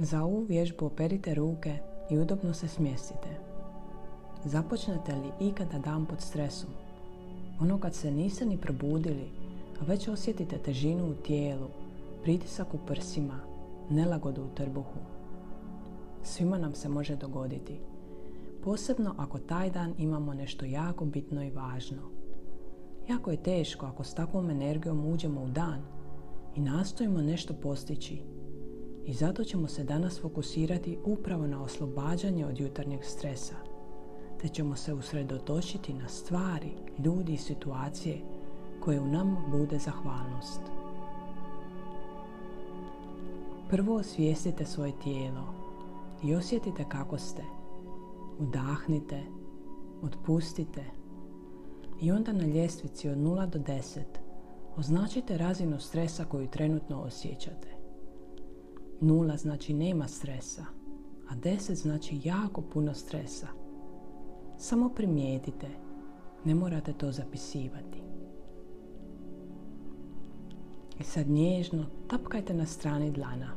Za ovu vježbu operite ruke i udobno se smjestite. Započnete li ikada dan pod stresom? Ono kad se niste ni probudili, a već osjetite težinu u tijelu, pritisak u prsima, nelagodu u trbuhu. Svima nam se može dogoditi. Posebno ako taj dan imamo nešto jako bitno i važno. Jako je teško ako s takvom energijom uđemo u dan i nastojimo nešto postići. I zato ćemo se danas fokusirati upravo na oslobađanje od jutarnjeg stresa, te ćemo se usredotočiti na stvari, ljudi i situacije koje u nam bude zahvalnost. Prvo osvijestite svoje tijelo i osjetite kako ste. Udahnite, otpustite i onda na ljestvici od 0 do 10 označite razinu stresa koju trenutno osjećate. 0 znači nema stresa, a 10 znači jako puno stresa. Samo primijetite, ne morate to zapisivati. I sad nježno tapkajte na strani dlana.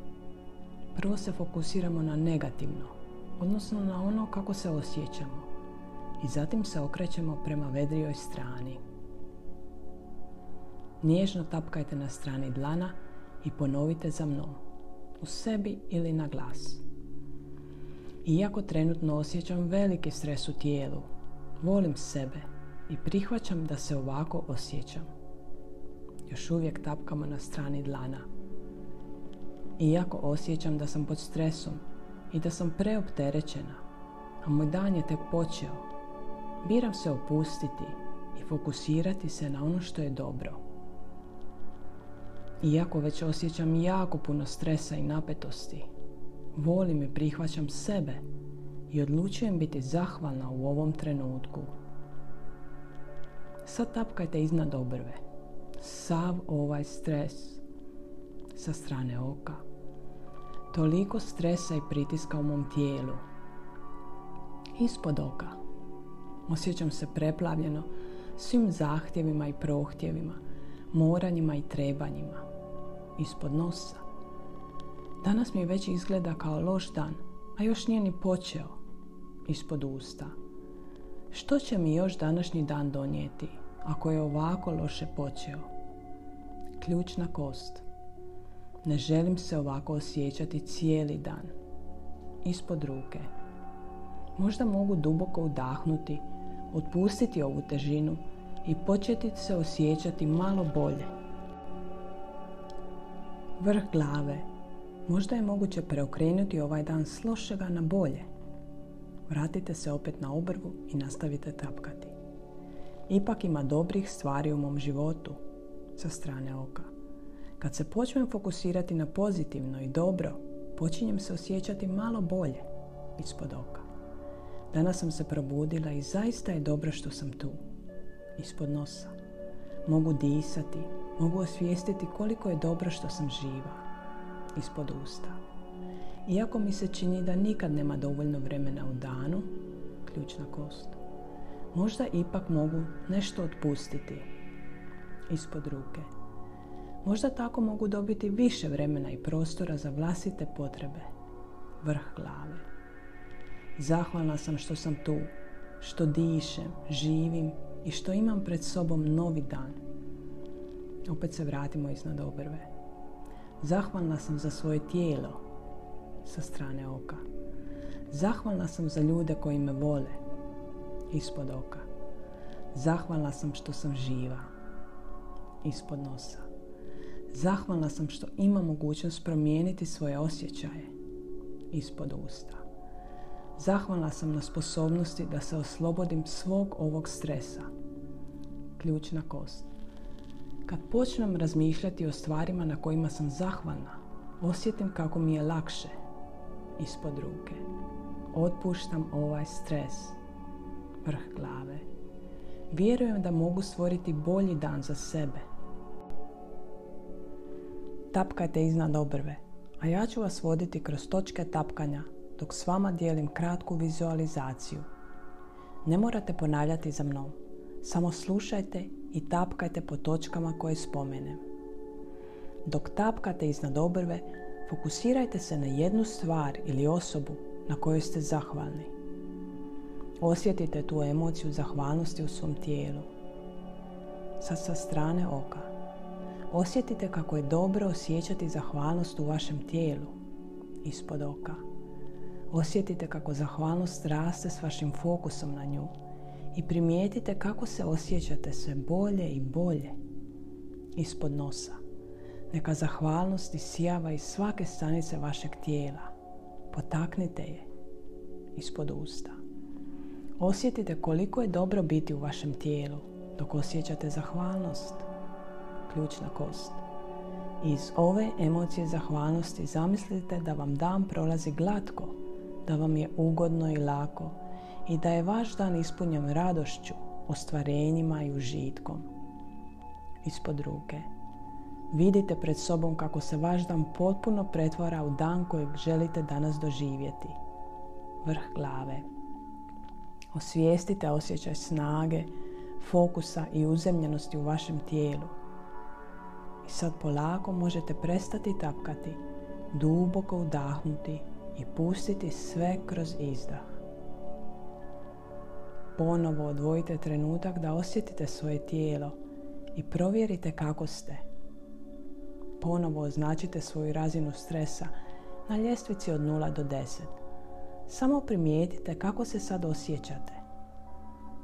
Prvo se fokusiramo na negativno, odnosno na ono kako se osjećamo. I zatim se okrećemo prema vedrijoj strani. Nježno tapkajte na strani dlana i ponovite za mnom, u sebi ili na glas. Iako trenutno osjećam veliki stres u tijelu, volim sebe i prihvaćam da se ovako osjećam. Još uvijek tapkamo na strani dlana. Iako osjećam da sam pod stresom i da sam preopterećena, a moj dan je tek počeo, biram se opustiti i fokusirati se na ono što je dobro. Iako već osjećam jako puno stresa i napetosti, volim i prihvaćam sebe i odlučujem biti zahvalna u ovom trenutku. Sad tapkajte iznad obrve. Sav ovaj stres sa strane oka. Toliko stresa i pritiska u mom tijelu. Ispod oka. Osjećam se preplavljeno svim zahtjevima i prohtjevima, moranjima i trebanjima. Ispod nosa. Danas mi već izgleda kao loš dan, a još nije ni počeo. Ispod usta. Što će mi još današnji dan donijeti ako je ovako loše počeo? Ključna kost. Ne želim se ovako osjećati cijeli dan. Ispod ruke. Možda mogu duboko udahnuti, otpustiti ovu težinu i početi se osjećati malo bolje. Vrh glave. Možda je moguće preokrenuti ovaj dan s lošega na bolje. Vratite se opet na obrvu i nastavite tapkati. Ipak ima dobrih stvari u mom životu sa strane oka. Kad se počnem fokusirati na pozitivno i dobro, počinjem se osjećati malo bolje ispod oka. Danas sam se probudila i zaista je dobro što sam tu, ispod nosa. Mogu disati, mogu osvijestiti koliko je dobro što sam živa, ispod usta. Iako mi se čini da nikad nema dovoljno vremena u danu, ključna kost, možda ipak mogu nešto otpustiti ispod ruke. Možda tako mogu dobiti više vremena i prostora za vlastite potrebe. Vrh glave. Zahvalna sam što sam tu, što dišem, živim i što imam pred sobom novi dan. Opet se vratimo iznad obrve. Zahvalna sam za svoje tijelo sa strane oka. Zahvalna sam za ljude koji me vole ispod oka. Zahvalna sam što sam živa ispod nosa. Zahvalna sam što imam mogućnost promijeniti svoje osjećaje ispod usta. Zahvalna sam na sposobnosti da se oslobodim svog ovog stresa. Ključna kost. Kad počnem razmišljati o stvarima na kojima sam zahvalna, osjetim kako mi je lakše ispod ruke. Otpuštam ovaj stres, vrh glave. Vjerujem da mogu stvoriti bolji dan za sebe. Tapkajte iznad obrve, a ja ću vas voditi kroz točke tapkanja dok s vama dijelim kratku vizualizaciju. Ne morate ponavljati za mnom, samo slušajte i tapkajte po točkama koje spomenem. Dok tapkate iznad obrve, Fokusirajte se na jednu stvar ili osobu na kojoj ste zahvalni. Osjetite tu emociju zahvalnosti u svom tijelu. Sad sa strane oka. Osjetite kako je dobro osjećati zahvalnost u vašem tijelu, ispod oka. Osjetite kako zahvalnost raste s vašim fokusom na nju i primijetite kako se osjećate sve bolje i bolje ispod nosa. Neka zahvalnost isijava iz svake stanice vašeg tijela. Potaknite je ispod usta. Osjetite koliko je dobro biti u vašem tijelu dok osjećate zahvalnost. Ključna kost. Iz ove emocije zahvalnosti zamislite da vam dan prolazi glatko, da vam je ugodno i lako i da je vaš dan ispunjen radošću, ostvarenjima i užitkom. Ispod ruke. Vidite pred sobom kako se vaš dan potpuno pretvara u dan kojeg želite danas doživjeti. Vrh glave. Osvijestite osjećaj snage, fokusa i uzemljenosti u vašem tijelu. I sad polako možete prestati tapkati, duboko udahnuti i pustiti sve kroz izdah. Ponovo odvojite trenutak da osjetite svoje tijelo i provjerite kako ste. Ponovo označite svoju razinu stresa na ljestvici od 0 do 10. Samo primijetite kako se sad osjećate.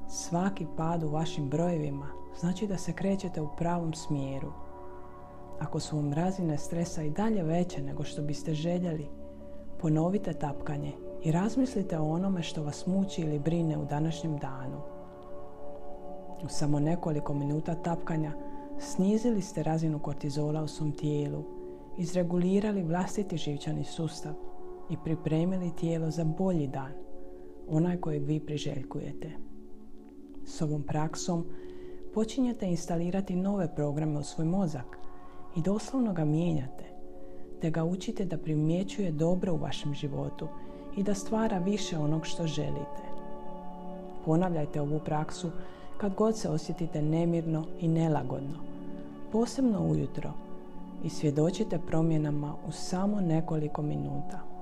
Svaki pad u vašim brojevima znači da se krećete u pravom smjeru. Ako su vam razine stresa i dalje veće nego što biste željeli, ponovite tapkanje i razmislite o onome što vas muči ili brine u današnjem danu. U samo nekoliko minuta tapkanja snizili ste razinu kortizola u svom tijelu, izregulirali vlastiti živčani sustav i pripremili tijelo za bolji dan, onaj kojeg vi priželjkujete. S ovom praksom počinjete instalirati nove programe u svoj mozak i doslovno ga mijenjate, te ga učite da primjećuje dobro u vašem životu i da stvara više onog što želite. Ponavljajte ovu praksu kad god se osjetite nemirno i nelagodno, posebno ujutro i svjedočite promjenama u samo nekoliko minuta.